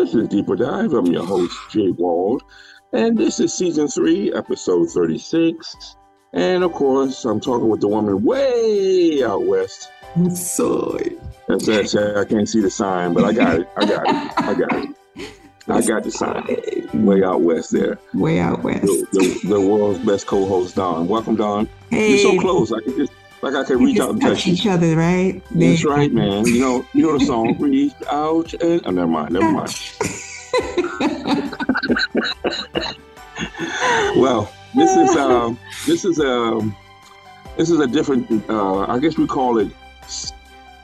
This is Deeper Dive. I'm your host, Jay Wald, and this is season three, episode 36. And of course, I'm talking with the woman way out west. Sorry. That's that's I can't see the sign, but I got it. I got it. I got it. I got the sign way out west there. Way out west. The, the, the world's best co-host, Dawn. Welcome, Dawn. Hey, You're so close. I can just like I can reach out and touch touch each other, right? That's right, man. You know, you know the song. Reach out and oh, never mind, never mind. Well, this is um, this is um, this is a different. Uh, I guess we call it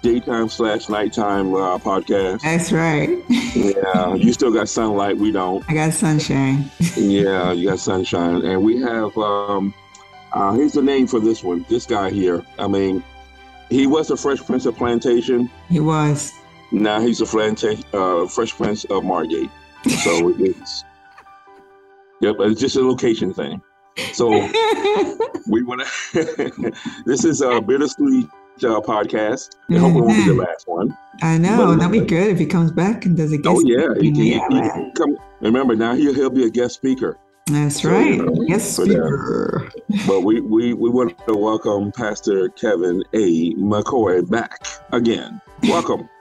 daytime slash nighttime uh, podcast. That's right. Yeah, you still got sunlight. We don't. I got sunshine. Yeah, you got sunshine, and we have. Um, uh, here's the name for this one. This guy here. I mean, he was a Fresh Prince of Plantation. He was. Now he's a Flanta- uh, Fresh Prince of Margate. So it's yep, it's just a location thing. So we want to. this is a bittersweet uh, podcast. I hope it won't be the last one. I know. That'd be good if he comes back and does a guest. Oh yeah, he, he, Yeah, he come. Remember now he'll he'll be a guest speaker. That's So, right. you know, Yes, for that. speaker. But we we we want to welcome Pastor Kevin A. McCoy back again. Welcome.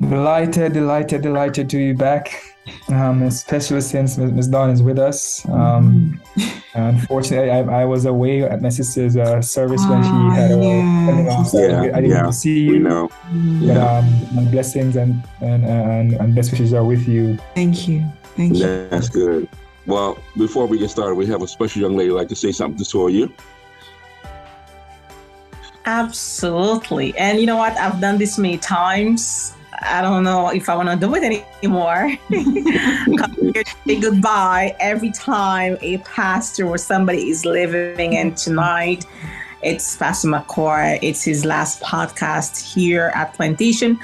Delighted, delighted, delighted to be back. Um, especially since Ms. Ms. Dawn is with us. Um, unfortunately, I, I was away at my sister's uh, service when she Ah, had a yeah. so Yeah, I didn't yeah. get to see We you. know. Mm, But Yeah. um, my blessings and and, and and best wishes are with you. Thank you. Thank you. That's good. Well, before we get started, we have a special young lady like to say something to you. Absolutely. And you know what? I've done this many times. I don't know if I want to do it anymore. Come here to say goodbye every time a pastor or somebody is leaving. And tonight, it's Pastor McCoy. It's his last podcast here at Plantation.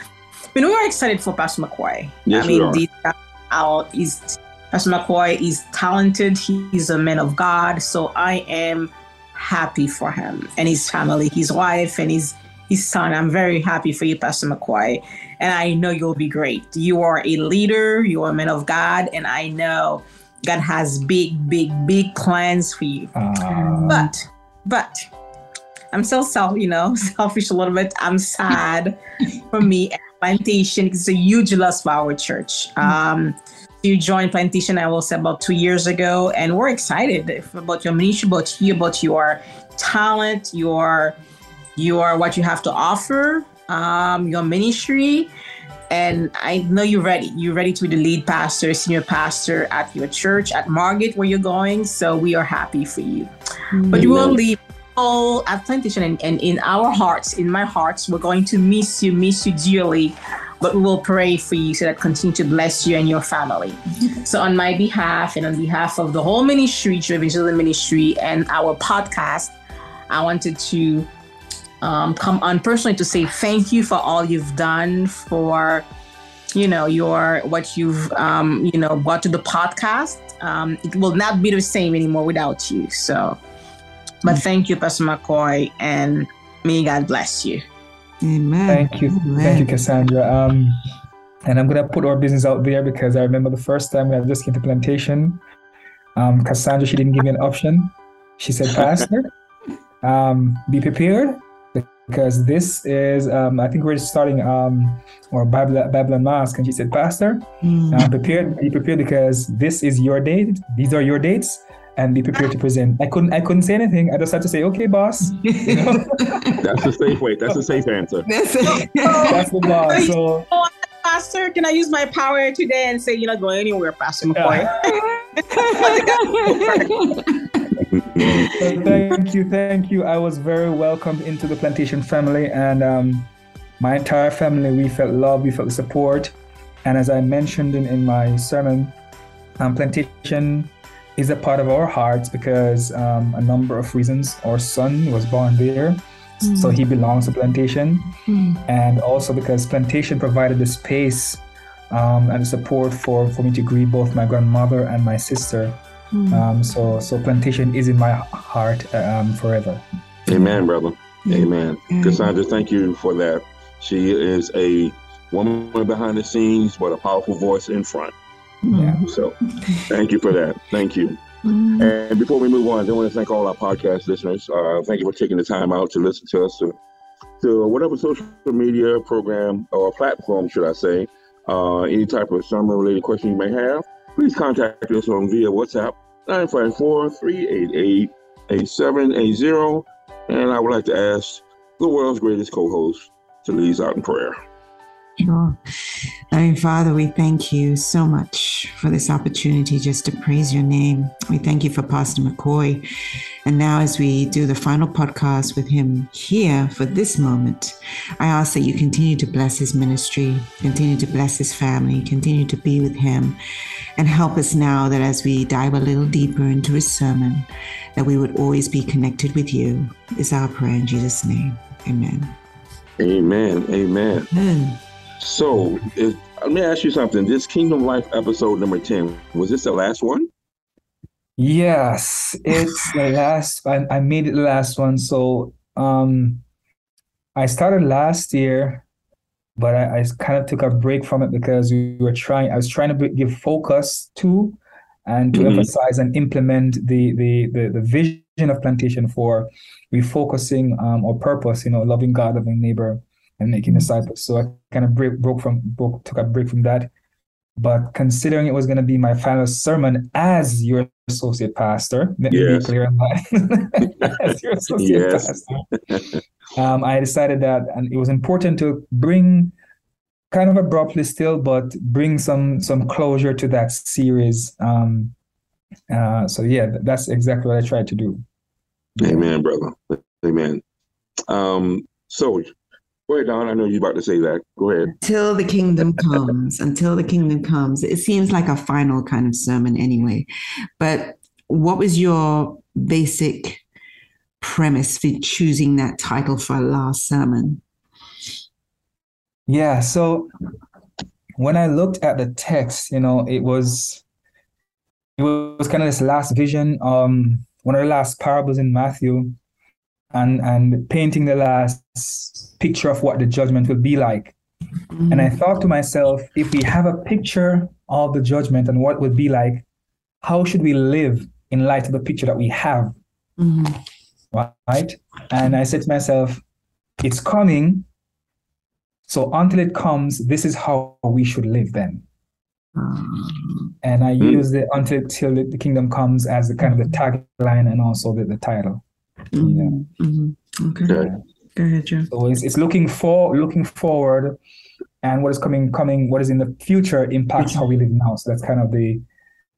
You know, we're excited for Pastor McCoy. Yes, I we mean, are. Out is Pastor McCoy is talented. He's a man of God. So I am happy for him and his family, his wife and his his son. I'm very happy for you, Pastor McCoy. And I know you'll be great. You are a leader, you are a man of God, and I know God has big, big, big plans for you. Uh, But, but I'm still self, you know, selfish a little bit. I'm sad for me Plantation. is a huge loss for our church. Um, you joined Plantation, I will say about two years ago, and we're excited about your ministry, about you, about your talent, your your what you have to offer, um, your ministry. And I know you're ready. You're ready to be the lead pastor, senior pastor at your church at Margate, where you're going. So we are happy for you. But you will leave all at plantation and, and in our hearts, in my hearts, we're going to miss you, miss you dearly. But we will pray for you so that continue to bless you and your family. so on my behalf and on behalf of the whole ministry, Driven Children Ministry and our podcast, I wanted to um, come on personally to say thank you for all you've done for you know your what you've um, you know brought to the podcast um, it will not be the same anymore without you so but thank you pastor mccoy and may god bless you Amen. Thank you, Amen. thank you, Cassandra. Um, and I'm gonna put our business out there because I remember the first time when I just came to plantation. Um, Cassandra, she didn't give me an option. She said, "Pastor, um, be prepared because this is um, I think we're starting um, or Bible Bible and Mask." And she said, "Pastor, Mm. uh, prepared, be prepared because this is your date. These are your dates." And be prepared to present. I couldn't. I couldn't say anything. I just had to say, "Okay, boss." You know? That's a safe way. That's a safe answer. That's it. That's the boss. So pastor can i use my power today and say you're not going anywhere pastor mccoy So thank you, thank you. I was very welcomed into the plantation family, and um, my entire family. We felt love, we felt support, and as I mentioned in, in my sermon, um, plantation is a part of our hearts because um, a number of reasons. Our son was born there, so he belongs to plantation, Mm. and also because plantation provided the space um, and the support for for me to grieve both my grandmother and my sister. Mm. Um, so, so plantation is in my heart um, forever. Amen, brother. Amen. Yeah. Cassandra, thank you for that. She is a woman behind the scenes, but a powerful voice in front. Yeah. So thank you for that. Thank you. Mm. And before we move on, I want to thank all our podcast listeners. Uh, thank you for taking the time out to listen to us to, to whatever social media program or platform, should I say, uh, any type of sermon related question you may have, please contact us on via WhatsApp 954 388 8780. And I would like to ask the world's greatest co host to lead us out in prayer. Sure. Loving Father, we thank you so much for this opportunity just to praise your name. We thank you for Pastor McCoy. And now, as we do the final podcast with him here for this moment, I ask that you continue to bless his ministry, continue to bless his family, continue to be with him, and help us now that as we dive a little deeper into his sermon, that we would always be connected with you, is our prayer in Jesus' name. Amen. Amen. Amen. Amen. So, let me ask you something. This Kingdom Life episode number 10, was this the last one? Yes, it's the last. I, I made it the last one. So um, I started last year, but I, I kind of took a break from it because we were trying. I was trying to give focus to and to Mhm. emphasize and implement the the the, the vision of plantation for refocusing um, our purpose. You know, loving God, loving neighbor, and making disciples. So I kind of break, broke from broke took a break from that. But considering it was going to be my final sermon as your associate pastor, let me be clear on that. as your associate Yes. pastor, um, I decided that, and it was important to bring kind of abruptly still, but bring some some closure to that series. Um, uh, so yeah, that's exactly what I tried to do. Amen, brother. Amen. Um, so, go ahead, Dawn. I know you're about to say that. Go ahead. Until the kingdom comes, until the kingdom comes. It seems like a final kind of sermon anyway. But what was your basic premise for choosing that title for our last sermon? Yeah, so when I looked at the text, you know, it was it was kind of this last vision, um, one of the last parables in Matthew, and and painting the last picture of what the judgment will be like. And I thought to myself, if we have a picture of the judgment and what it would be like, how should we live in light of the picture that we have? Mhm. right? And I said to myself, it's coming. So until it comes, this is how we should live then. And I Mm. use the until till the kingdom comes as the kind of the tagline and also the, the title. Mhm, mhm. Okay. Okay. Go ahead, Joe. So it's, it's looking for looking forward and what is coming coming what is in the future impacts how we live now. So that's kind of the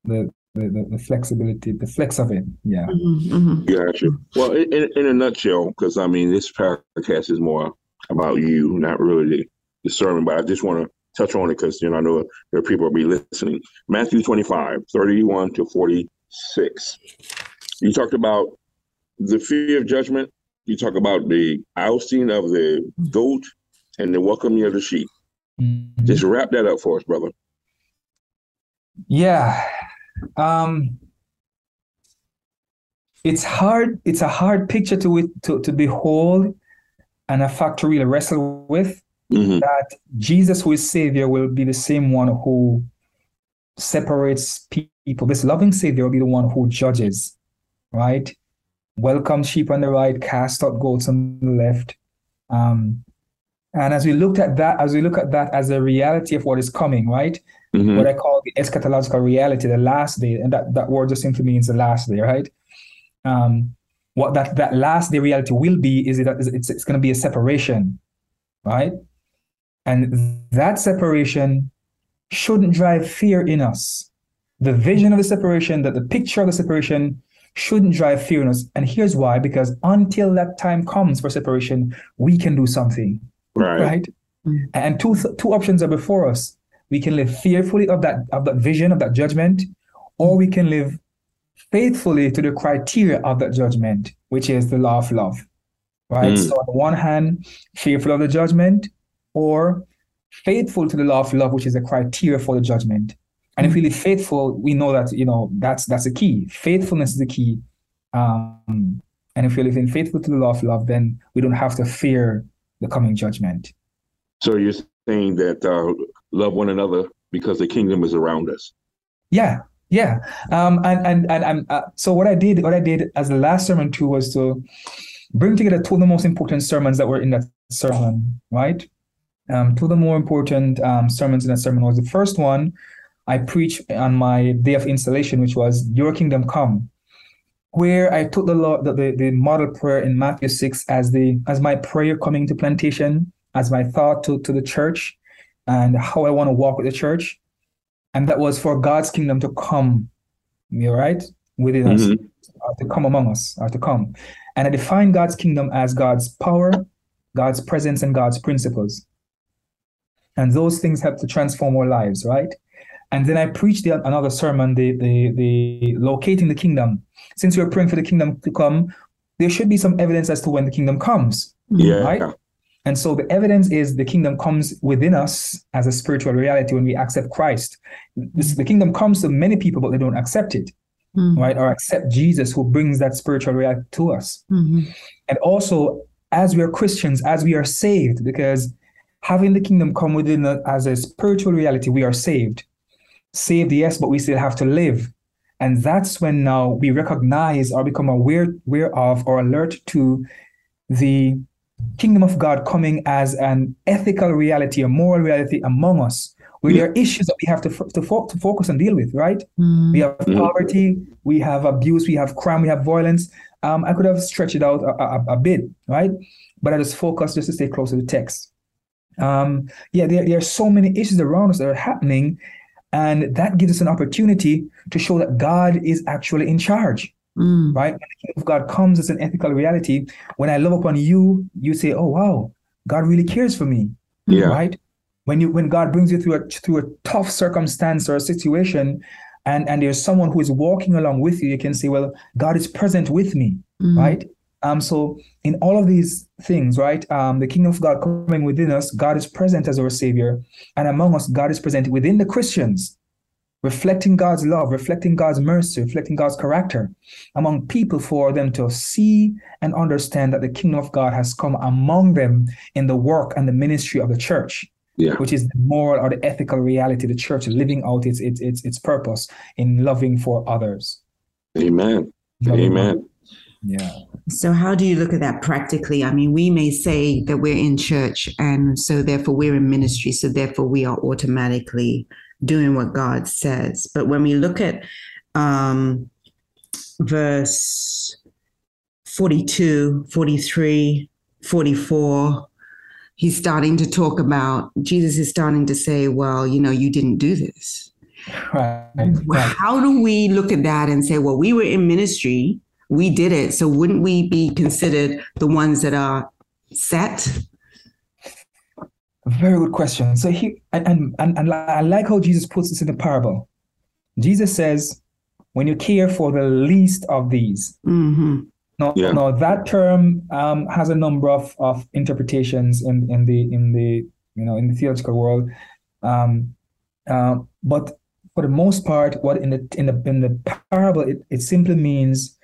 the the, the, the flexibility, the flex of it. Yeah. Mhm, mhm. Gotcha. Well, in, in, in a nutshell, because I mean, this podcast is more about you, not really the, the sermon, but I just want to touch on it because, you know, I know there are people will be listening. Matthew 25, 31 to 46. You talked about the fear of judgment. You talk about the ousting of the goat and the welcoming of the sheep. Mhm. Just wrap that up for us, brother. Yeah. Um it's hard it's a hard picture to to to behold and a fact to really wrestle with hmm that Jesus who is savior will be the same one who separates people this loving savior will be the one who judges right welcome sheep on the right cast out goats on the left um and as we looked at that as we look at that as a reality of what is coming right hmm what I call the eschatological reality, the last day, and that, that word just simply means the last day, right? Um, what that, that last day reality will be is that it's, it's going to be a separation, right? And that separation shouldn't drive fear in us. The vision of the separation, that the picture of the separation shouldn't drive fear in us. And here's why because until that time comes for separation, we can do something Right. right? And two two options are before us. We can live fearfully of that of that vision of that judgment, or we can live faithfully to the criteria of that judgment, which is the law of love. Right. Mm. So on the one hand, fearful of the judgment, or faithful to the law of love, which is the criteria for the judgment. And if we live faithful, we know that you know that's that's the key. Faithfulness is the key. Um, and if we live in faithful to the law of love, then we don't have to fear the coming judgment. So you're saying that uh, love one another because the kingdom is around us. Yeah, yeah. Um, and and and, and uh, so what I did, what I did as the last sermon too was to bring together two of the most important sermons that were in that sermon, right? Um, two of the more important um, sermons in that sermon was the first one I preached on my day of installation, which was "Your Kingdom Come," where I took the, Lord, the, the, the model prayer in Matthew 6 as the as my prayer coming to plantation, as my thought to, to the church, and how I want to walk with the church. And that was for God's kingdom to come, you right, within mm-hmm. us, to come among us, or to come. And I define God's kingdom as God's power, God's presence, and God's principles. And those things help to transform our lives, right? And then I preached the, another sermon, the, the, the locating the kingdom. Since we're praying for the kingdom to come, there should be some evidence as to when the kingdom comes. Yeah. Right? And so the evidence is the kingdom comes within us as a spiritual reality when we accept Christ. This, the kingdom comes to many people, but they don't accept it, mm-hmm. right? Or accept Jesus who brings that spiritual reality to us. Mm-hmm. And also, as we are Christians, as we are saved, because having the kingdom come within us as a spiritual reality, we are saved saved, yes, but we still have to live. And that's when now we recognize or become aware, aware of or alert to the kingdom of God coming as an ethical reality, a moral reality among us, where yeah. there are issues that we have to, to, fo- to focus and deal with, right? Mm. We have poverty, we have abuse, we have crime, we have violence. Um, I could have stretched it out a, a, a, bit, right? But I just focus just to stay close to the text. Um, yeah, there, there are so many issues around us that are happening, and that gives us an opportunity to show that God is actually in charge. Mm. Right? When the kingdom of God comes as an ethical reality, when I love upon you, you say, Oh wow, God really cares for me. Yeah. Right? When you when God brings you through a through a tough circumstance or a situation, and, and there's someone who is walking along with you, you can say, Well, God is present with me, mm. right? Um, so in all of these things, right, um, the kingdom of God coming within us, God is present as our savior, and among us, God is present within the Christians, reflecting God's love, reflecting God's mercy, reflecting God's character among people for them to see and understand that the kingdom of God has come among them in the work and the ministry of the church. Yeah. Which is the moral or the ethical reality, the church living out its its its, its purpose in loving for others. Amen. Loving Amen. Yeah. So, how do you look at that practically? I mean, we may say that we're in church, and so therefore we're in ministry, so therefore we are automatically doing what God says. But when we look at um, verse 42, 43, 44, he's starting to talk about, Jesus is starting to say, well, you know, you didn't do this. Right, right. How do we look at that and say, well, we were in ministry we did it. So wouldn't we be considered the ones that are set? Very good question. So he and, and and, and I like how Jesus puts this in the parable. Jesus says, "When you care for the least of these." Mm-hmm. Now, yeah. now that term um, has a number of, of interpretations in, in the in the you know in the theological world, um, uh, but for the most part, what in the in the in the parable it, it simply means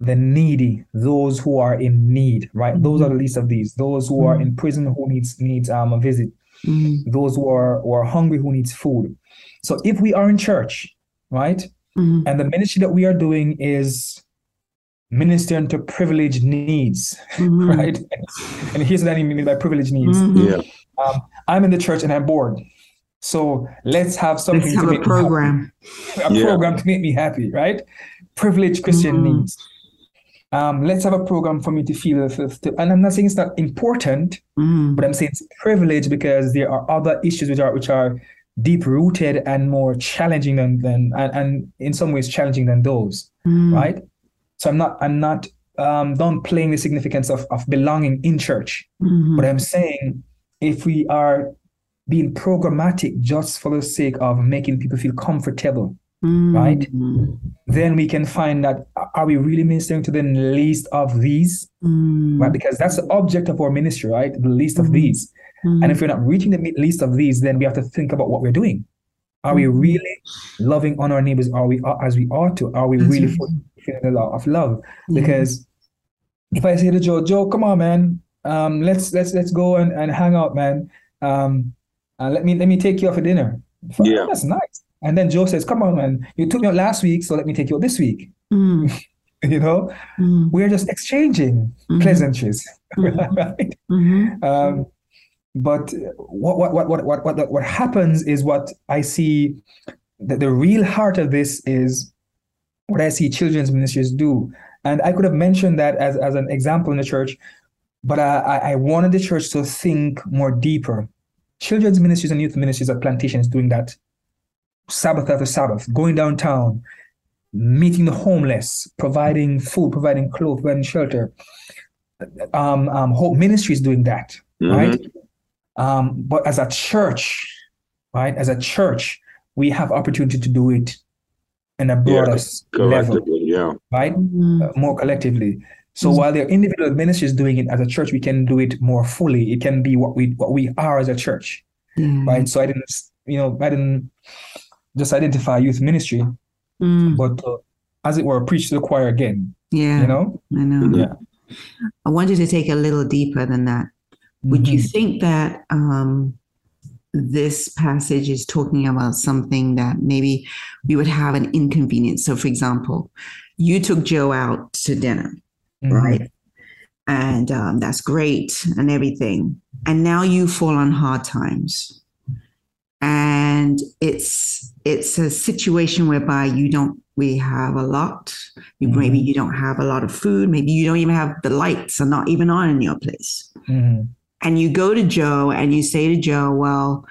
the needy, those who are in need, right? Mm-hmm. Those are the least of these. Those who mm-hmm. are in prison who needs needs um, a visit. Mm-hmm. Those who are who are hungry who needs food. So if we are in church, right, mm-hmm. and the ministry that we are doing is ministering to privileged needs, mm-hmm. right? And here's what I mean by privileged needs. Mm-hmm. Yeah. Um, I'm in the church and I'm bored. So let's have something let's have to make a program. a yeah. program to make me happy, right? Privileged Christian needs um, let's have a program for me to feel, and I'm not saying it's not important, mm. but I'm saying it's privilege because there are other issues which are which are deep rooted and more challenging than than and, and in some ways challenging than those, mm. right? So I'm not I'm not um, downplaying the significance of of belonging in church, mm-hmm. but I'm saying if we are being programmatic just for the sake of making people feel comfortable mm. right? Then we can find that are we really ministering to the least of these? Mm. Right? Because that's the object of our ministry, right? The least of Mm. these. Mm. And if we're not reaching the least of these, then we have to think about what we're doing. Are we Mm. really loving on our neighbors? Are we as we ought to? Are we That's really right. fulfilling the law of love? Yeah. Because if I say to Joe, Joe, come on, man, um, let's let's let's go and, and hang out, man. um, uh, let me let me take you out for dinner. Yeah. that's nice. And then Joe says, "Come on, man, you took me out last week, so let me take you out this week." Mm, You know, mm, we're just exchanging Mhm. pleasantries, Mhm. right? mhm, Um, but what what what what what what what happens is what I see. The, the real heart of this is what I see children's ministries do, and I could have mentioned that as as an example in the church, but I I I wanted the church to think more deeper. Children's ministries and youth ministries at plantations doing that Sabbath after Sabbath, going downtown, meeting the homeless, providing food, providing clothes, providing shelter. Um, um, Hope Ministries doing that, Mhm. right? Um, but as a church, right, as a church, we have opportunity to do it in a broader s- level, yeah. right? mm, Uh, more collectively. So Mhm. while there are individual ministries doing it as a church, we can do it more fully. It can be what we what we are as a church, yeah, right? So I didn't, you know, I didn't just identify youth ministry, mm, but uh, as it were, preach to the choir again. yeah, You know, I know. Yeah. I wanted to take a little deeper than that. Would you Mhm. think that um, this passage is talking about something that maybe we would have an inconvenience? So, for example, you took Joe out to dinner, Mhm. right? And um, that's great and everything. And now you fall on hard times. And it's it's a situation whereby you don't we have a lot. You, Maybe Mhm. you don't have a lot of food. Maybe you don't even have the lights are not even on in your place Mhm. and you go to Joe and you say to Joe, Well,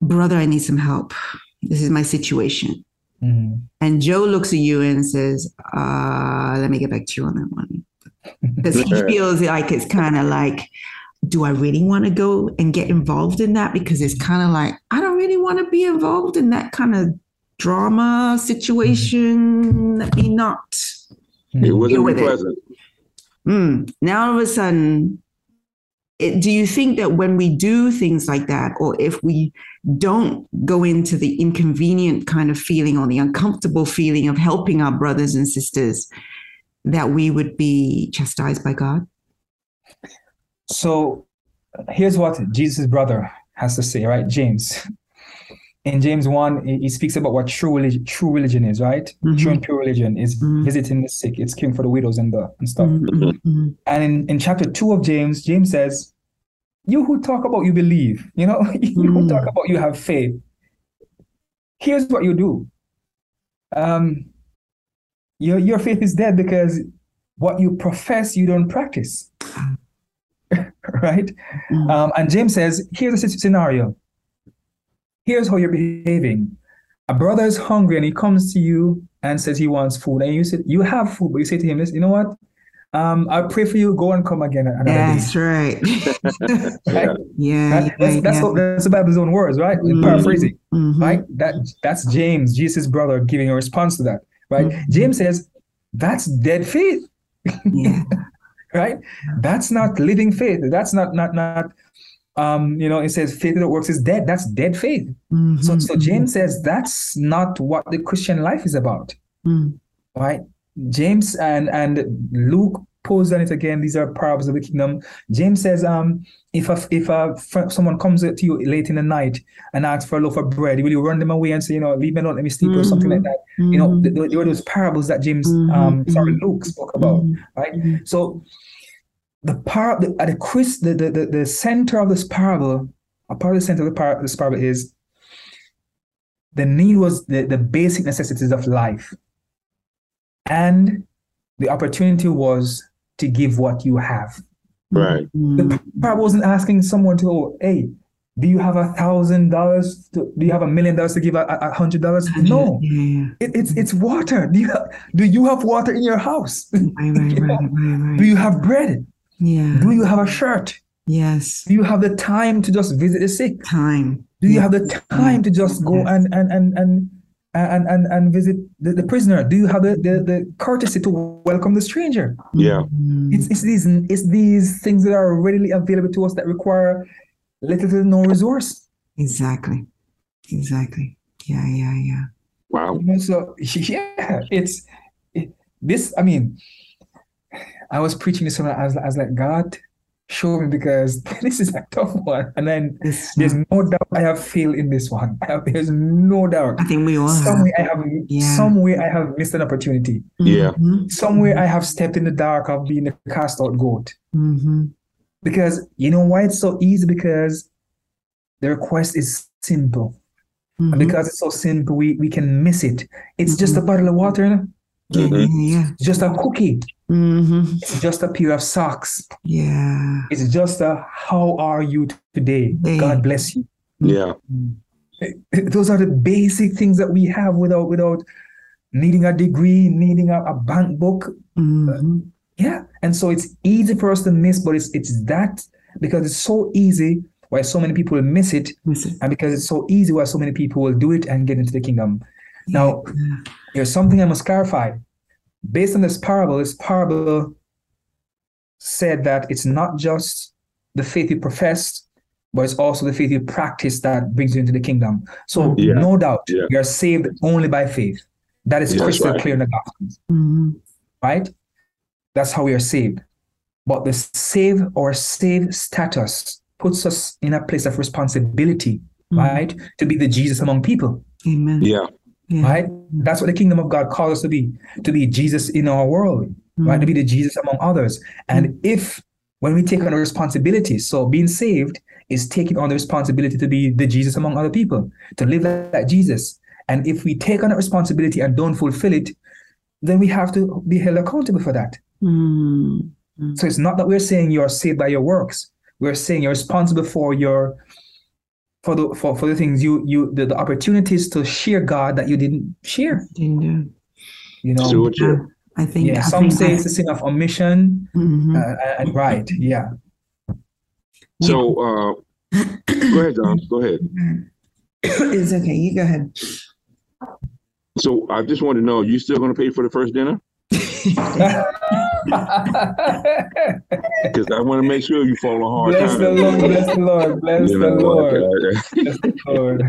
brother, I need some help. This is my situation. Mhm. And Joe looks at you and says, uh, Let me get back to you on that one. Because he feels like it's kind of like, Do I really want to go and get involved in that? Because it's kind of like, I don't really want to be involved in that kind of drama situation. Let me not. It wasn't Deal with it. pleasant. Mm. Now all of a sudden, it, do you think that when we do things like that, or if we don't go into the inconvenient kind of feeling or the uncomfortable feeling of helping our brothers and sisters, that we would be chastised by God? So here's what Jesus' brother has to say, right? James. In James 1, he speaks about what true religion, true religion is, right? Mhm. True and pure religion is Mhm. visiting the sick, it's caring for the widows and the and stuff. Mm, mm, mm. And in, in chapter 2 of James, James says, You who talk about you believe, you know, you who Mm. talk about you have faith. Here's what you do. Um, your, your faith is dead because what you profess, you don't practice. right? Mm. Um, and James says, here's a scenario. Here's how you're behaving. A brother is hungry and he comes to you and says he wants food. And you say, you have food, but you say to him, listen, you know what? Um, I'll pray for you. Go and come again another That's day. right. Yeah. yeah. That- that's, yeah, that's, yeah. what, that's the Bible's own words, right? Mhm. Paraphrasing, Mhm. right? That that's James, Jesus' brother, giving a response to that, right? Mhm. James says, that's dead faith. Yeah. right? That's not living faith. That's not not not um, you know, it says faith that works is dead. That's dead faith. So Mhm. so James says that's not what the Christian life is about, Mm. right? James and and Luke posed on it again. These are parables of the kingdom. James says, um, if a, if a, fr- someone comes to you late in the night and asks for a loaf of bread, will you run them away and say, you know, leave me alone, let me sleep, or something like Mhm. that? You know, Mhm. th- th- there were those parables that James, Mhm, um, sorry. Luke spoke about, Mhm. right? So the par the, at the Chris the, the, the, the center of this parable, a part of the center of the par- this parable is the need was the, the basic necessities of life. And the opportunity was to give what you have. Right. The Mm. parable wasn't asking someone to, oh, hey, do you have a thousand dollars? Do you have a million dollars to give a, a a hundred dollars? No, Yeah. it, it's it's water. Do you have, do you have water in your house? Right, right, You know, right, right, Do you have bread? Yeah. Do you have a shirt? Yes. Do you have the time to just visit the sick? Time. Do you Yeah. have the time to just go Yes. and and and and and and, and visit the, the prisoner? Do you have the, the, the courtesy to welcome the stranger? Yeah. Mm. It's, it's these it's these things that are readily available to us that require little to no resource. Exactly. Exactly. Yeah, yeah, yeah. Wow. You know, so yeah, it's it, this. I mean, I was preaching this, and I was, I was like, God, show me because this is a tough one. And then It's there's not- no doubt I have failed in this one. I have, there's no doubt. I think we all have. Some way I have Yeah. some way I have missed an opportunity. Yeah. Mhm. Somewhere I have stepped in the dark of being a cast out goat. Mhm. Because you know why it's so easy? Because the request is simple. And Mhm. because it's so simple, we, we can miss it. It's just a bottle of water, you know? Yeah, Mhm. It's just a cookie. yeah. Mhm. It's just a pair of socks. Yeah. It's just a how are you today? Hey. God bless you. Yeah. Those are the basic things that we have without without needing a degree, needing a, a bank book. Mhm. Yeah. And so it's easy for us to miss, but it's it's that because it's so easy why so many people miss it, Listen. and because it's so easy why so many people will do it and get into the kingdom. Now, Yeah. There's something I must clarify. Based on this parable, this parable said that it's not just the faith you profess, but it's also the faith you practice that brings you into the kingdom. So, Yeah. no doubt, Yeah. we are saved only by faith. That is Yeah, crystal right. clear in the Gospels, Mhm. right? That's how we are saved. But the save or save status puts us in a place of responsibility, Mhm. right? To be the Jesus among people. Amen. Yeah. Yeah. right? That's what the kingdom of God calls us to be, to be Jesus in our world, right? To be the Jesus among others. And if when we take on a responsibility, so being saved is taking on the responsibility to be the Jesus among other people, to live like, like Jesus. And if we take on that responsibility and don't fulfill it, then we have to be held accountable for that. Mm. So it's not that we're saying you're saved by your works. We're saying you're responsible for your for the for, for the things you you the, the opportunities to share God that you didn't share. Didn't do. You know, so Stewardship. I think. Yeah, I some think say I- it's a sin of omission, Mhm. uh, and right, yeah. So uh, go ahead, Dawn. Go ahead. it's okay. You go ahead. So I just want to know, you still going to pay for the first dinner? Because I want to make sure you fall on hard bless the. Lord, bless the Lord, bless You the Lord, bless the Lord.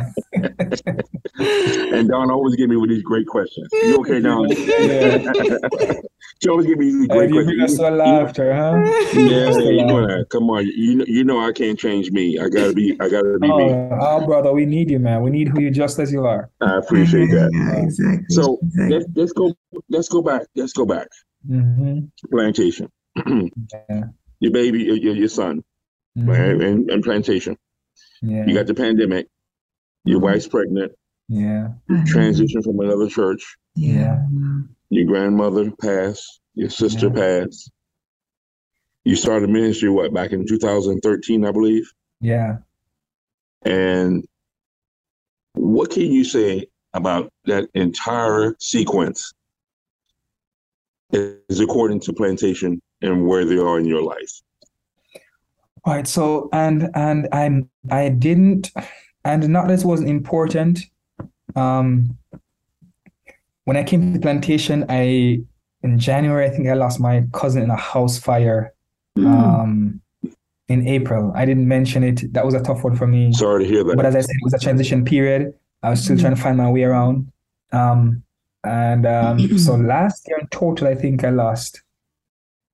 And Dawn always give me with these great questions. You okay, Dawn? Yeah, she always give me these great and you bring us questions. to laughter, huh? Yeah, Bless the you know that. Come on, you know, you know I can't change me. I gotta be, I gotta be me. Oh, oh, brother, we need you, man. We need who you just as you are. I appreciate that. Yeah, exactly. So exactly. let's let's go let's go back. Let's go back. Hmm Plantation. Yeah. Your baby, your, your your son, Mhm. right? And, and plantation. Yeah, You got the pandemic. Your Mhm. wife's pregnant. yeah, Transition from another church. Yeah. Your grandmother passed. Your sister Yeah. passed. You started ministry what back in 2013, I believe. yeah. And what can you say about that entire sequence is according to plantation and where they are in your life? All right. So and and I'm I didn't and not that it wasn't important. Um when I came to plantation, I in January, I think I lost my cousin in a house fire. Mm. Um in April. I didn't mention it. That was a tough one for me. Sorry to hear that. But as I said, it was a transition period. I was still Mhm. trying to find my way around. Um, and um, so last year in total, I think I lost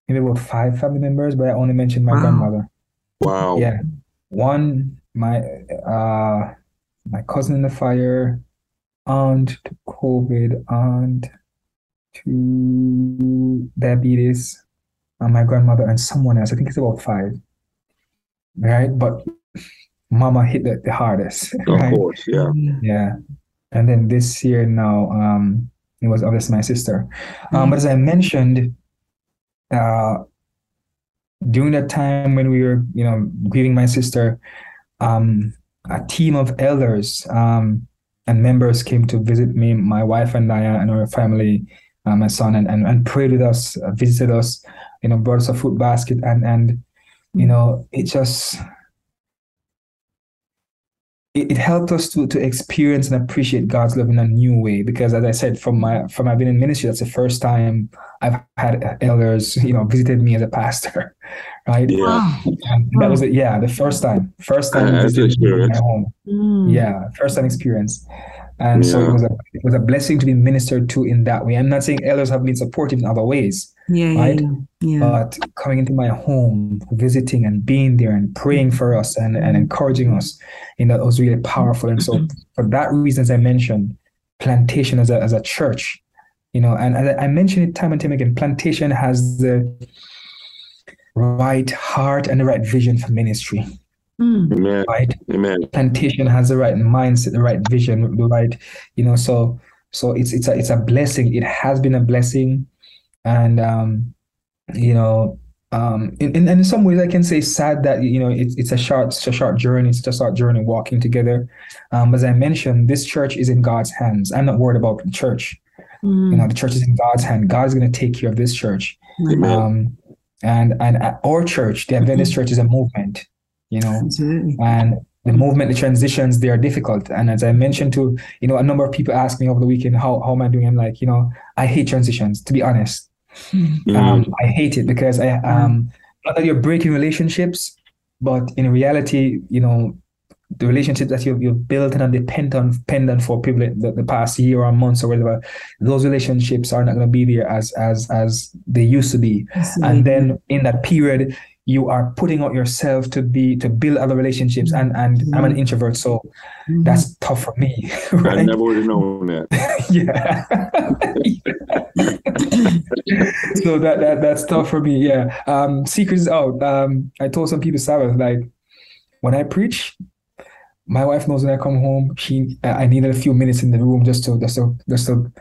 maybe about five family members, but I only mentioned my Wow. grandmother. wow. Yeah, one my uh my cousin in the fire, aunt to COVID, aunt to diabetes, and my grandmother and someone else. I think it's about five. Right, but mama hit the, the hardest. Of right? course. Yeah. Yeah. And then this year now, um, it was obviously my sister. Um, Mm. but as I mentioned, uh, during that time when we were, you know, grieving my sister, um, a team of elders, um, and members came to visit me, my wife and I, and our family, uh, my son, and, and, and prayed with us, uh, visited us, you know, brought us a fruit basket, and, and, you know, it just, it, it helped us to to experience and appreciate God's love in a new way. Because as I said, from my from my being in ministry, that's the first time I've had elders, you know, visited me as a pastor, right? Yeah. Wow. And that was it. Yeah, the first time, first time Uh, visited my experience. home. Mm. Yeah, first time experience. And so it was a it was a blessing to be ministered to in that way. I'm not saying elders have been supportive in other ways, Yeah, yeah, right? yeah. yeah. But coming into my home, visiting and being there and praying for us and, and encouraging us, you know, that was really powerful. And so mm-hmm. for that reason, as I mentioned, plantation as a as a church, you know, and, and I mentioned it time and time again, plantation has the right heart and the right vision for ministry. Mm. Amen. Right. Amen. Plantation has the right mindset, the right vision, the right, you know, so so it's it's a it's a blessing. It has been a blessing. And um, you know, um in, in, in some ways I can say sad that you know it's it's a short it's a short journey, it's just a short journey walking together. Um, as I mentioned, this church is in God's hands. I'm not worried about the church. Mm. You know, the church is in God's hand. God is going to take care of this church. Amen. Um, and and our church, the Adventist Church is a movement. You know, Absolutely. and the movement, the transitions, they are difficult. And as I mentioned to, you know, a number of people asked me over the weekend, how how am I doing? I'm like, you know, I hate transitions, to be honest. Mhm. Um, I hate it because I um not that you're breaking relationships, but in reality, you know, the relationships that you've, you've built and are dependent dependent for people the, the past year or months or whatever, those relationships are not going to be there as as as they used to be. And then in that period, you are putting out yourself to be to build other relationships. And and I'm an introvert, so Mhm. that's tough for me, I never would have known that. yeah. so that, that that's tough for me. Yeah. Um, secrets out. Um, I told some people Sabbath like when I preach, my wife knows when I come home. She I needed a few minutes in the room just to just to just to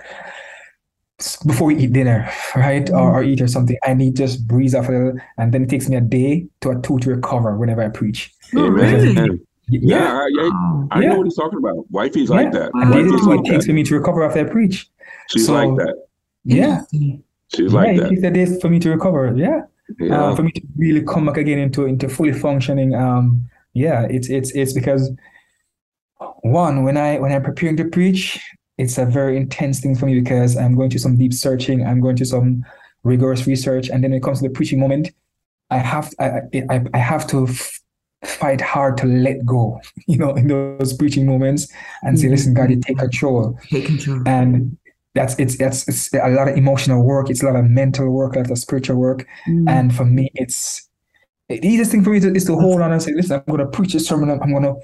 before we eat dinner, right? Or, or eat or something. I need just breeze off a little, and then it takes me a day to a two to recover whenever I preach. Oh, really? And- Y- Yeah, I, I. I Yeah. know what he's talking about. Wifey's like that. And Wow. Wifey's is like it takes that. for me to recover after I preach. She's So- like that. Yeah. She's Yeah, like it that. takes a day for me to recover. Yeah. Yeah. uh, for me to really come back again into into fully functioning. Um, yeah, it's it's it's because one when I when I'm preparing to preach, it's a very intense thing for me because I'm going to some deep searching, I'm going to some rigorous research, and then when it comes to the preaching moment, I have I I, I have to f- fight hard to let go, you know, in those preaching moments and say, Mhm. listen, God, you take control Take control. and that's it's that's it's a lot of emotional work it's a lot of mental work a lot of spiritual work Mm. and for me it's the easiest thing for me to, is to hold on and say listen i'm going to preach a sermon i'm going to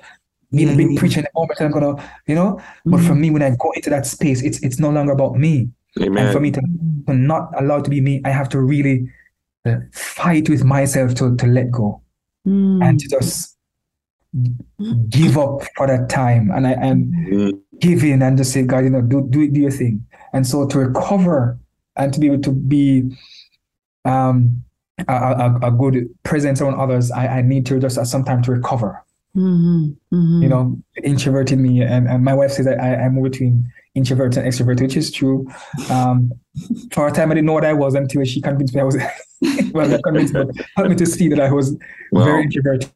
be Yeah, the big yeah, preacher in the moment i'm going to you know but for Mhm. me when i go into that space it's it's no longer about me and for me to, to not allow it to be me i have to really uh, fight with myself to to let go Mm. and to just give up for that time and i and Mm, give in and just say, God, you know, do do do your thing. And so to recover and to be able to be um a, a, a good presence on others, I, I need to just have some time to recover. Mhm. Mhm. You know, introvert in me and, and my wife says that I, I'm between introvert and extrovert, which is true. Um for a time I didn't know what I was until she convinced me I was well not convinced, but helped me to see that I was Well, very introverted.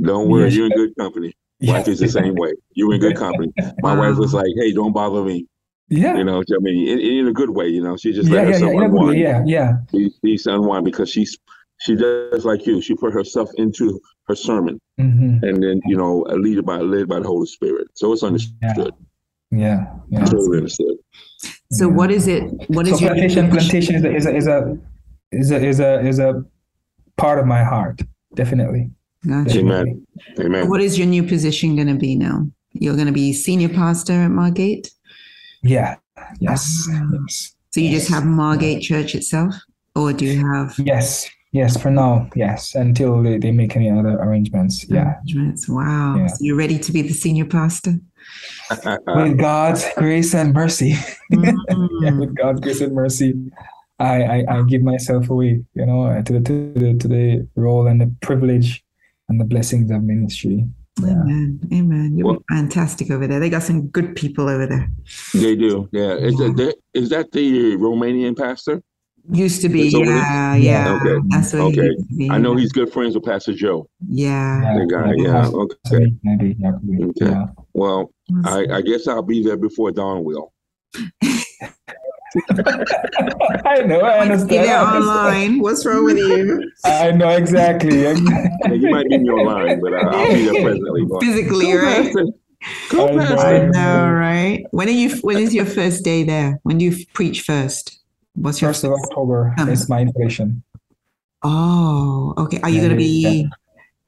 don't worry. Yes. You're in good company. Wife is the same way. You're in good company. My wife was like, "Hey, don't bother me." Yeah. You know, I mean, in, in a good way. You know, she just Yeah, let yeah, herself yeah, in a good way. unwind. yeah, yeah. She, she's unwind because she's she does like you. She put herself into her sermon, hmm and then you know, lead by led by the Holy Spirit. So it's understood. Yeah, yeah. Totally understood. So what is it? What is so your plantation plantation is a, is a is a is a is a is a part of my heart definitely Gotcha. Amen. Amen. What is your new position going to be now? You're going to be senior pastor at Margate. yeah yes Ah. yes So you just have Margate Church itself, or do you have? yes yes for now yes until they, they make any other arrangements yeah arrangements? Wow. Yeah. So you're ready to be the senior pastor? with God's grace and mercy yeah, Mm. with God's grace and mercy I, I I give myself away you know to the to the to the role and the privilege and the blessings of ministry yeah Amen. Amen. You're Well- fantastic over there. They got some good people over there. they do. Yeah. Is that, that is that the Romanian pastor? Used to be, It's over there? yeah, yeah. Okay. That's what Okay. he used to be. I know he's good friends with Pastor Joe. Yeah. The guy. Yeah. Okay. Maybe, maybe, yeah, Okay. yeah. Well, I, I guess I'll be there before Dawn will. I know, I See understand. there I online. What's wrong with you? I know exactly. Yeah, you might be me online, but uh, I'll be there presently. Physically, Go, right? Pastor. Go, I know. I know, right? When are you? When is your first day there? When do you preach first? What's your First of October Um, is my installation. Oh, okay. Are you going to be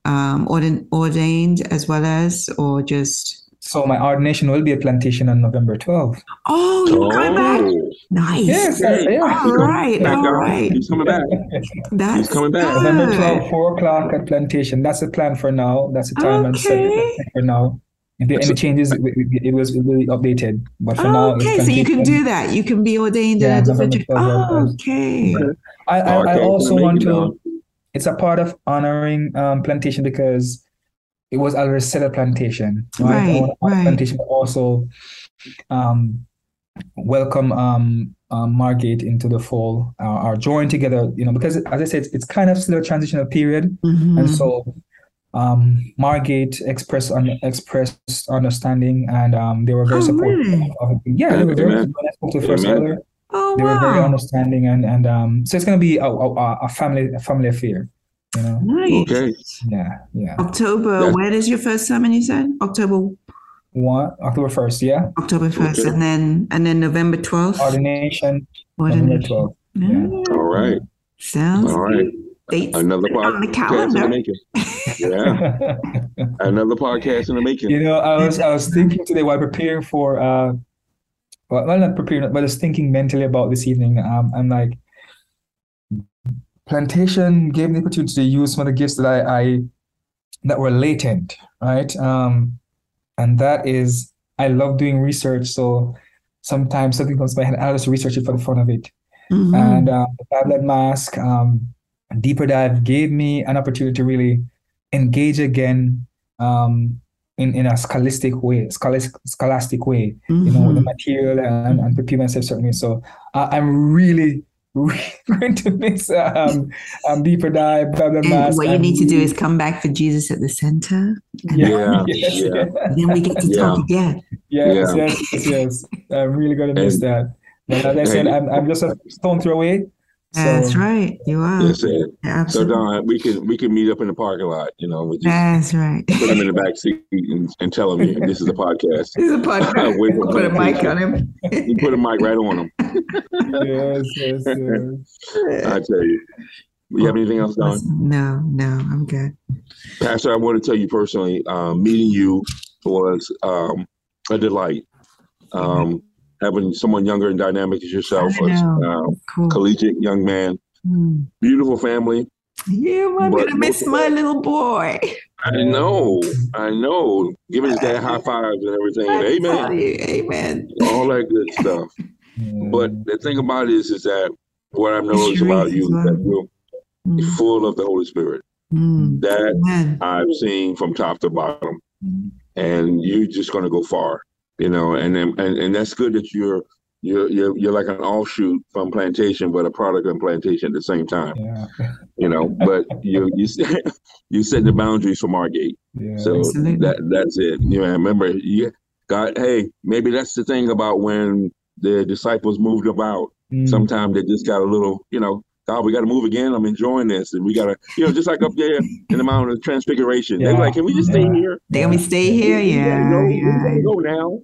um, ordained, ordained as well as, or just? So my ordination will be a plantation on November 12th. Oh, you're coming back. Oh, Nice. Yes, I- yeah. All right. back All He's coming back. That's He's coming back. November good. 12th, 4 o'clock at plantation. That's the plan for now. That's the time and set Okay. for now. If there are any changes, it, it, it was it will be updated. But for now, Okay, so you can do that. You can be ordained Yeah, in a different. November 12th, Oh, okay. I, I, I Okay, also make want to. known. It's a part of honoring um, plantation because it was already set a plantation, right? Right, want to honor right. plantation, but also um, welcome um, um, Margate into the fall, uh, or join together. You know, because as I said, it's, it's kind of still a transitional period, Mhm. and so um, Margate expressed un- expressed understanding, and um, they were very Oh, supportive. really? of- yeah, they were very. Amen. When I spoke to the first Amen. elder, Oh, they were very understanding and and um so it's gonna be a, a, a family a family affair you know Nice. Okay. yeah yeah October, Yeah. when is your first sermon, you said? October one October 1st yeah October 1st, Okay. and then and then November 12th? ordination November Ordination. 12th Yeah. All right. Sounds All right. Dates Another on the podcast in the calendar. making. Yeah. Another podcast in the making. you know I was I was thinking today while preparing for uh well, well not preparing but I was thinking mentally about this evening um I'm like plantation gave me the opportunity to use some of the gifts that I, I that were latent right um and that is I love doing research so sometimes something comes to my head I'll just research it for the fun of it Mhm. and uh, the Tablet Mask, um, Deeper Dive gave me an opportunity to really engage again um, in, in a scholastic way, scholastic, scholastic way, you know, with the Mhm. material and, and prepare myself certainly. So uh, I'm really, really going to miss um, um, Deeper Dive, Tablet And Mask. what you need to do is come back for Jesus at the center. Yeah, yes, yeah. yes, Then we get to Yeah. talk again. yes, Yeah. yes, yes, yes. I'm really going to miss And- that. But as I said, I'm, I'm just a stone throw away. So, That's right. You are. Yes, sir. So Dawn, we can we can meet up in the parking lot. You know, we just That's right. put him in the back seat and, and tell him this is a podcast. This is a podcast. Wait Put a mic on him. You put a mic right on him. yes, yes, yes. I tell you. You have anything else, Dawn? No, no, I'm good. Pastor, I want to tell you personally, um, meeting you was um, a delight. Um, having someone younger and dynamic as yourself, I was um, Cool. collegiate young man, Hmm. beautiful family. Yeah, I'm But gonna miss my little boy. I know, I know. Giving his dad high fives and everything. I Amen. you, Amen. All that good stuff. But the thing about it is, is that what I've noticed about you is that you're Hmm. full of the Holy Spirit. Hmm. That Amen. I've seen from top to bottom, and you're just going to go far, you know. And and, and that's good that you're you're you're you're like an offshoot from plantation, but a product of plantation at the same time, Yeah, you know. But you you you set the boundaries for Margate, yeah. so Absolutely. that that's it. You know, remember, you God. Hey, maybe that's the thing about when the disciples moved about. Mm. Sometimes they just got a little, you know. God, we got to move again. I'm enjoying this, and we got to, you know, just like up there in the Mountain of Transfiguration. They're like, can we just stay here? They want me to stay here? We gotta Yeah, go, we yeah. gotta go now.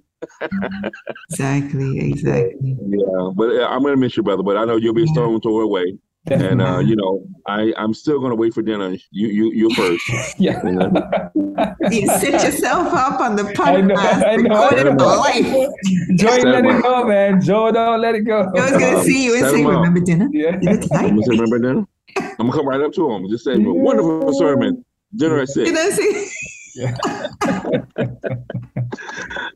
Exactly, exactly. Yeah, but uh, I'm gonna miss you, brother. But I know you'll be a stone throw away, and uh, you know, I I'm still gonna wait for dinner. You you you first. yeah. You know? You set yourself up on the I podcast, I know. I know. life. Joe, Set let him it up. go, man. Joe, don't let it go. I was gonna Um, see you and say, him up. "Remember dinner? Yeah. Dinner I'm tonight." gonna say, remember dinner? I'm gonna come right up to him. Just say, wonderful sermon. Dinner at You six. know, see?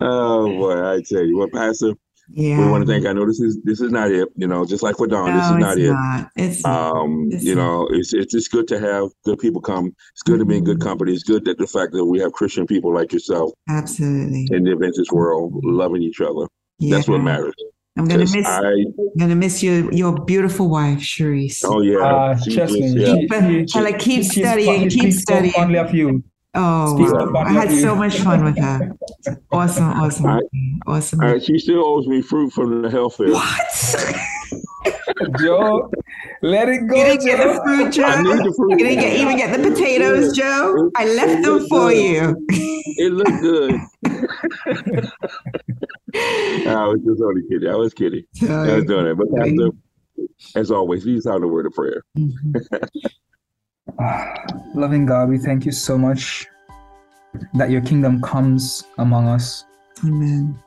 Oh boy, I tell you what, Pastor. Yeah. We want to thank. I know this is this is not it. You know, just like with Dawn, this is not it's it. not. It's not. Um, It's you not. know, it's it's just good to have good people come. It's good to be in good Mhm. company. It's good that the fact that we have Christian people like yourself absolutely. in the Adventist world loving each other. Yeah. That's what matters. I'm gonna miss. I, I'm gonna miss your your beautiful wife, Sharice. oh yeah, Uh, she trust just- me. yeah. She, she, Tell her keep studying, she keep speaks so studying. fondly of you. Oh, wow. I had so much fun with her. Awesome, awesome, I- awesome. Uh, she still owes me fruit from the health fair. What? Joe, let it go, You didn't get the fruit, Joe. I need the fruit. You didn't get, even get the potatoes, Joe. I left them for you. It looked good. I was just only kidding. I was kidding. I was doing it. But Pastor, as always, lead us out a word of prayer. Mhm. Loving God, we thank you so much that your kingdom comes among us. Amen.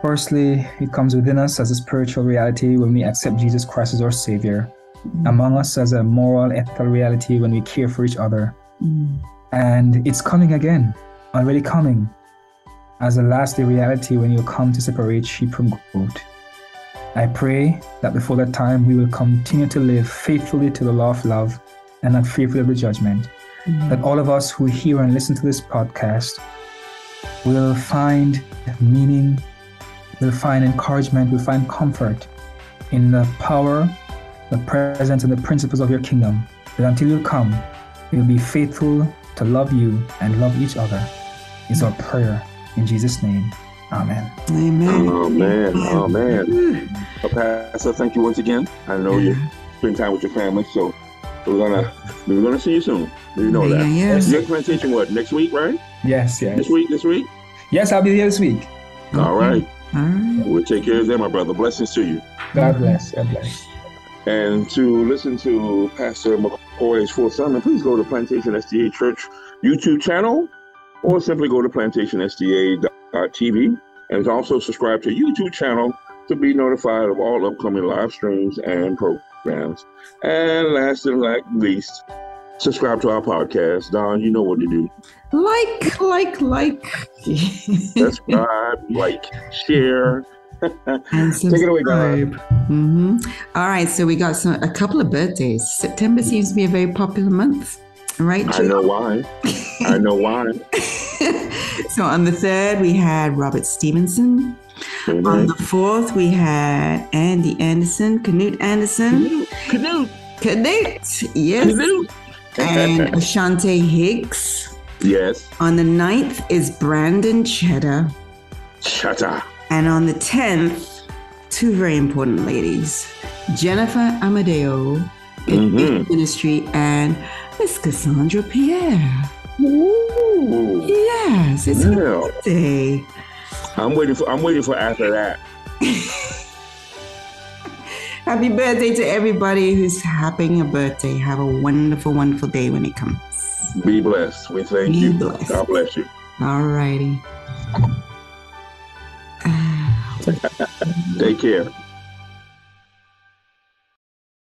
Firstly, it comes within us as a spiritual reality when we accept Jesus Christ as our Savior, among us as a moral, ethical reality when we care for each other. Mm. And it's coming again, already coming, as a last day reality when you come to separate sheep from goat. I pray that before that time we will continue to live faithfully to the law of love and not fearfully of the judgment. That all of us who hear and listen to this podcast will find meaning, will find encouragement, will find comfort in the power, the presence, and the principles of your kingdom. That until you come, we'll be faithful to love you and love each other. Is our prayer in Jesus' name. Amen. Amen. Oh man, oh man. Uh, Pastor, thank you once again. I know you spend time with your family, so we're gonna we're gonna see you soon. You know Yeah, that. yeah. Your plantation what next week, right? Yes, yes. This week, this week. Yes, I'll be here this week. All right. All right. We'll take care of that, my brother. Blessings to you. God bless. God bless. And to listen to Pastor McCoy's full sermon, please go to Plantation SDA Church YouTube channel or simply go to plantationsda.tv and also subscribe to YouTube channel to be notified of all upcoming live streams and programs. And last and not least, subscribe to our podcast. Dawn, you know what to do. Like, like, like. Subscribe, like, share. and Take it away, guys. hmm All right, so we got some a couple of birthdays. September seems to be a very popular month, right? I know why. I know why. so on the third, we had Robert Stevenson. On the fourth, we had Andy Anderson, Canute Anderson, Canute, Canute, yes, Canute. and Ashante Higgs. yes. On the ninth is Brandon Cheddar. Cheddar. And on the 10th, two very important ladies Jennifer Amadeo in Mhm. Vision Ministry and Miss Cassandra Pierre. Ooh. Yes, it's her Yeah. birthday. I'm waiting for I'm waiting for after that. Happy birthday to everybody who's having a birthday. Have a wonderful, wonderful day when it comes. Be blessed. We thank Be you. blessed. God bless you. All righty. Take care.